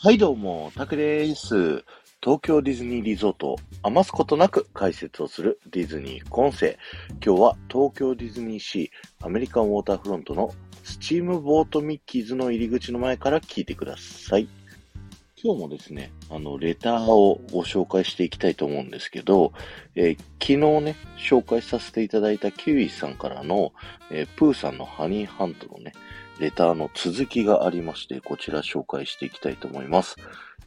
はいどうも、タクです。東京ディズニーリゾートを余すことなく解説をするディズニー副音声。今日は東京ディズニーシーアメリカンウォーターフロントのスチームボートミッキーズの入り口の前から聞いてください。今日もですね、あの、レターをご紹介していきたいと思うんですけど、えー、昨日ね、紹介させていただいたキウイさんからの、えー、プーさんのハニーハントのね、レターの続きがありまして、こちら紹介していきたいと思います。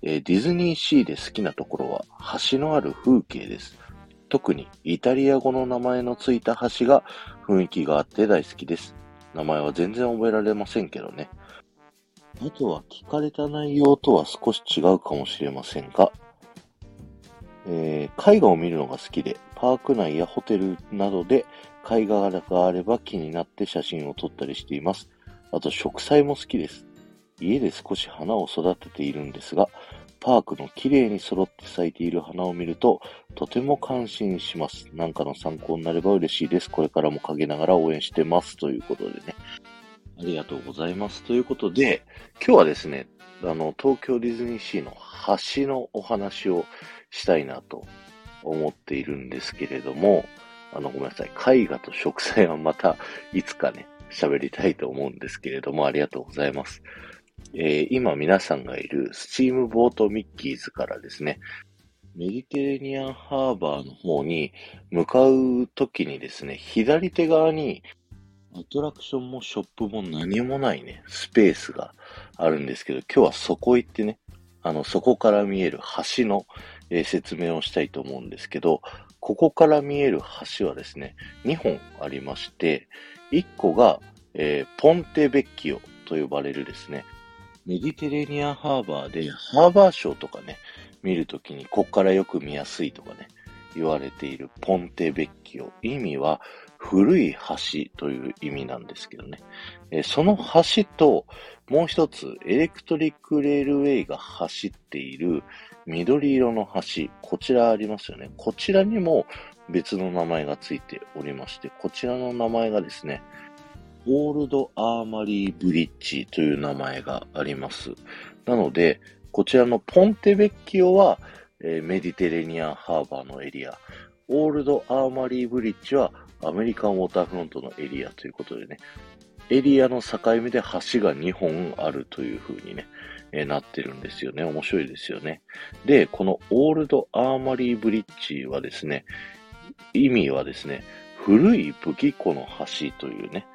えー、ディズニーシーで好きなところは橋のある風景です。特にイタリア語の名前のついた橋が雰囲気があって大好きです。名前は全然覚えられませんけどね。あとは聞かれた内容とは少し違うかもしれませんが、えー、絵画を見るのが好きで、パーク内やホテルなどで絵画があれば気になって写真を撮ったりしています。あと植栽も好きです。家で少し花を育てているんですが、パークの綺麗に揃って咲いている花を見ると、とても感心します。なんかの参考になれば嬉しいです。これからも陰ながら応援してます。ということでね。ありがとうございます。ということで、今日はですね、あの、東京ディズニーシーの橋のお話をしたいなと思っているんですけれども、あの、ごめんなさい。絵画と植栽はまたいつかね、喋りたいと思うんですけれども、ありがとうございます。えー、今皆さんがいるスチームボートミッキーズからですね、メディテレニアンハーバーの方に向かうときにですね、左手側にアトラクションもショップも何もないね、スペースがあるんですけど、今日はそこ行ってね、あの、そこから見える橋の、え、説明をしたいと思うんですけど、ここから見える橋はですね、2本ありまして、1個が、えー、ポンテベッキオと呼ばれるですね、メディテレニアンハーバーでハーバーショーとかね、見るときにこっからよく見やすいとかね、言われているポンテベッキオ。意味は古い橋という意味なんですけどね。えその橋と、もう一つ、エレクトリックレールウェイが走っている緑色の橋、こちらありますよね。こちらにも別の名前がついておりまして、こちらの名前がですね、オールドアーマリーブリッジという名前があります。なので、こちらのポンテベッキオは、えー、メディテレニアンハーバーのエリア、オールドアーマリーブリッジはアメリカンウォーターフロントのエリアということでね、エリアの境目で橋が2本あるという風にね、え、なってるんですよね。面白いですよね。で、このオールドアーマリーブリッジはですね、意味はですね、古い武器庫の橋というね、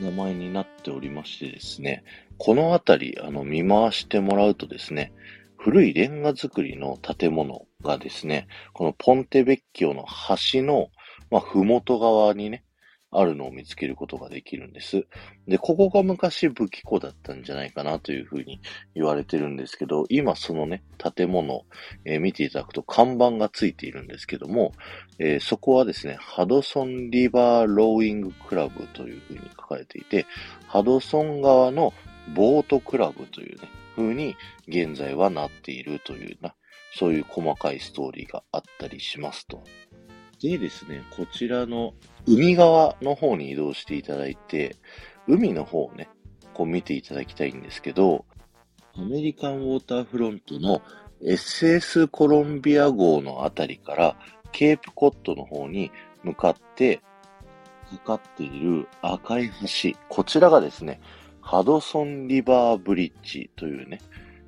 名前になっておりましてですね、この辺り、あの、見回してもらうとですね、古いレンガ造りの建物がですね、このポンテベッキオの橋の、まあ、ふもと側にね、あるのを見つけることができるんです。で、ここが昔武器庫だったんじゃないかなというふうに言われてるんですけど、今そのね、建物、えー、見ていただくと看板がついているんですけども、えー、そこはですね、ハドソンリバーローイングクラブというふうに書かれていて、ハドソン川のボートクラブというね、風に現在はなっているというな、そういう細かいストーリーがあったりしますと。でですね、こちらの海側の方に移動していただいて、海の方をね、こう見ていただきたいんですけど、アメリカンウォーターフロントの SS コロンビア号のあたりからケープコットの方に向かってかかっている赤い橋。こちらがですね、ハドソンリバーブリッジというね、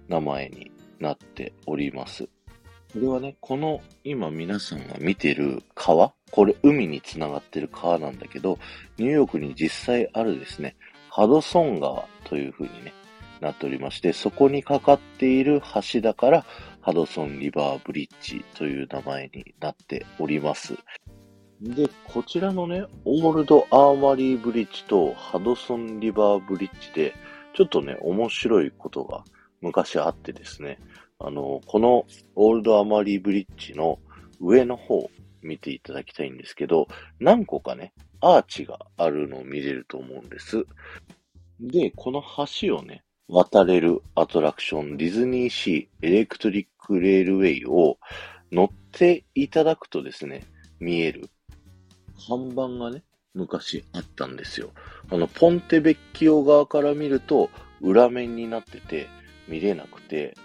名前になっております。これはね、この今皆さんが見てる川、これ海につながってる川なんだけど、ニューヨークに実際あるですね、ハドソン川という風にね、なっておりまして、そこにかかっている橋だから、ハドソンリバーブリッジという名前になっております。で、こちらのね、オールドアーマリーブリッジとハドソンリバーブリッジで、ちょっとね、面白いことが昔あってですね、あの、このオールドアマリーブリッジの上の方見ていただきたいんですけど、何個かね、アーチがあるのを見れると思うんです。で、この橋をね、渡れるアトラクション、ディズニーシーエレクトリックレールウェイを乗っていただくとですね、見える看板がね、昔あったんですよ。あの、ポンテベッキオ側から見ると裏面になってて見れなくて、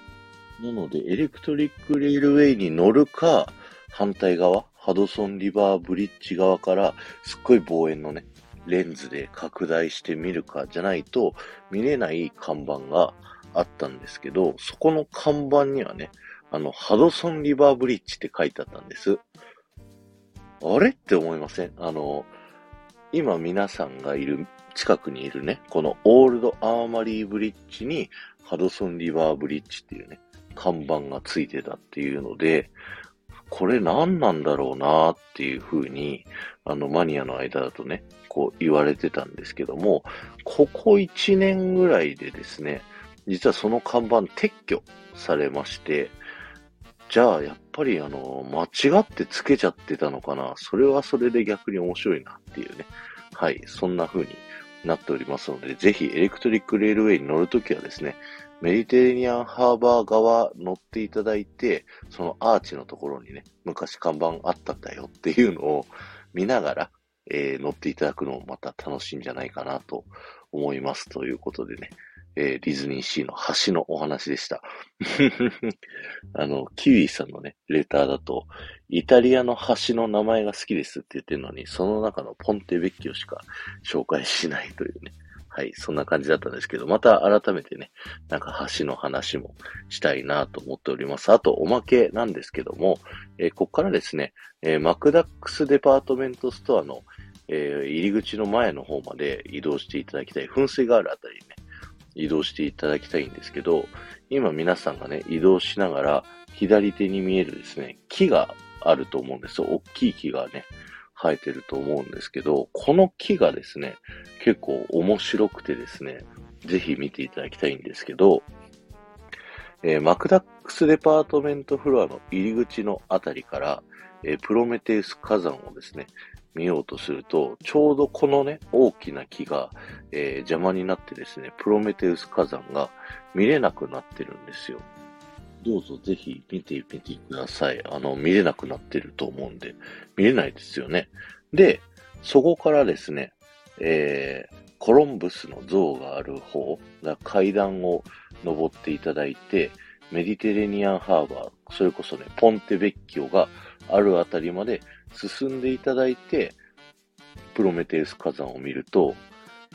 なので、エレクトリックレールウェイに乗るか、反対側、ハドソンリバーブリッジ側から、すっごい望遠のね、レンズで拡大してみるかじゃないと見れない看板があったんですけど、そこの看板にはね、あの、ハドソンリバーブリッジって書いてあったんです。あれって思いません？あの、今皆さんがいる、近くにいるね、このオールドアーマリーブリッジにハドソンリバーブリッジっていうね、看板がついてたっていうので、これ何なんだろうなっていう風に、あの、マニアの間だとね、こう言われてたんですけども、ここ1年ぐらいでですね、実はその看板撤去されまして、じゃあ、やっぱりあの、間違ってつけちゃってたのかな？それはそれで逆に面白いなっていうね。はい、そんな風になっておりますので、ぜひエレクトリックレールウェイに乗るときはですね、メディテレニアンハーバー側乗っていただいて、そのアーチのところにね、昔看板あったんだよっていうのを見ながら、えー、乗っていただくのもまた楽しいんじゃないかなと思いますということでね、えー、ディズニーシーの橋のお話でした。あの、キウイさんのね、レターだと、イタリアの橋の名前が好きですって言ってるのに、その中のポンテベッキオしか紹介しないというね。はい、そんな感じだったんですけど、また改めてね、なんか橋の話もしたいなと思っております。あと、おまけなんですけども、えー、ここからですね、えー、マクダックスデパートメントストアの、えー、入り口の前の方まで移動していただきたい。噴水があるあたりね、移動していただきたいんですけど、今皆さんがね、移動しながら、左手に見えるですね、木があると思うんですよ。大きい木がね、生えてると思うんですけど、この木がですね、結構面白くてですね、ぜひ見ていただきたいんですけど、えー、マクダックスデパートメントフロアの入り口のあたりから、えー、プロメテウス火山をですね、見ようとすると、ちょうどこのね、大きな木が、えー、邪魔になってですね、プロメテウス火山が見れなくなってるんですよ。どうぞぜひ見てみてください。あの、見れなくなってると思うんで、見れないですよね。で、そこからですね、えー、コロンブスの像がある方、階段を登っていただいて、メディテレニアンハーバー、それこそね、ポンテベッキオがあるあたりまで進んでいただいて、プロメテウス火山を見ると、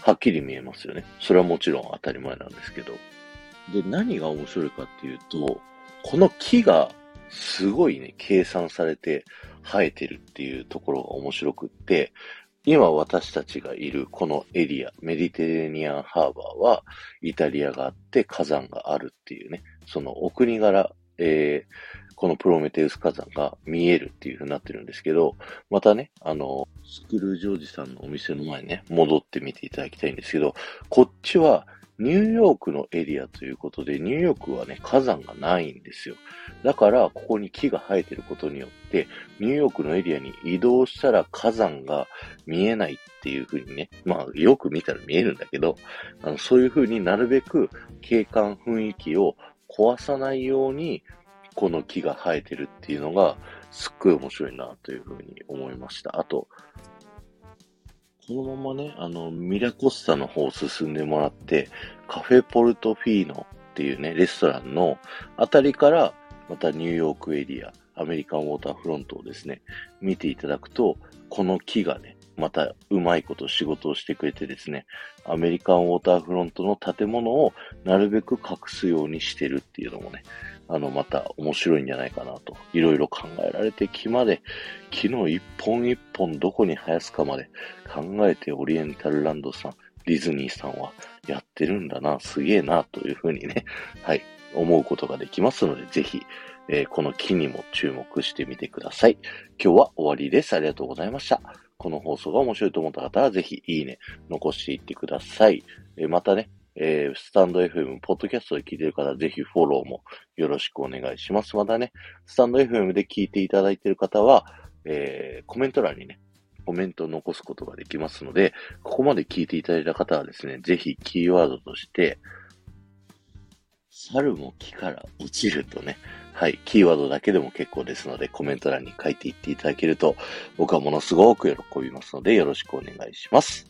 はっきり見えますよね。それはもちろん当たり前なんですけど。で、何が面白いかっていうと、この木がすごいね、計算されて生えてるっていうところが面白くって、今私たちがいるこのエリア、メディテレーニアンハーバーは、イタリアがあって火山があるっていうね、そのお国柄、えー、このプロメテウス火山が見えるっていう風になってるんですけど、またね、あの、スクルージョージさんのお店の前にね、戻ってみていただきたいんですけど、こっちはニューヨークのエリアということで、ニューヨークはね、火山がないんですよ。だから、ここに木が生えてることによって、ニューヨークのエリアに移動したら火山が見えないっていう風にね、まあ、よく見たら見えるんだけど、あのそういう風になるべく景観雰囲気を壊さないようにこの木が生えてるっていうのが、すっごい面白いなというふうに思いました。あと、このままね、あの、ミラコスタの方を進んでもらって、カフェポルトフィーノっていうね、レストランのあたりから、またニューヨークエリア、アメリカンウォーターフロントをですね、見ていただくと、この木がね、またうまいこと仕事をしてくれてですね、アメリカンウォーターフロントの建物をなるべく隠すようにしてるっていうのもね、あの、また面白いんじゃないかなと、いろいろ考えられて木まで、木の一本一本どこに生やすかまで考えてオリエンタルランドさん、ディズニーさんはやってるんだな、すげえな、というふうにね、はい、思うことができますので、ぜひ、えー、この木にも注目してみてください。今日は終わりです。ありがとうございました。この放送が面白いと思った方は、ぜひいいね、残していってください。えー、またね、えー、スタンド FM、ポッドキャストで聞いてる方ぜひフォローもよろしくお願いします。またね、スタンド FM で聞いていただいている方は、えー、コメント欄にね、コメントを残すことができますので、ここまで聞いていただいた方はですね、ぜひキーワードとして、猿も木から落ちるとね、はい、キーワードだけでも結構ですので、コメント欄に書いていっていただけると、僕はものすごく喜びますので、よろしくお願いします。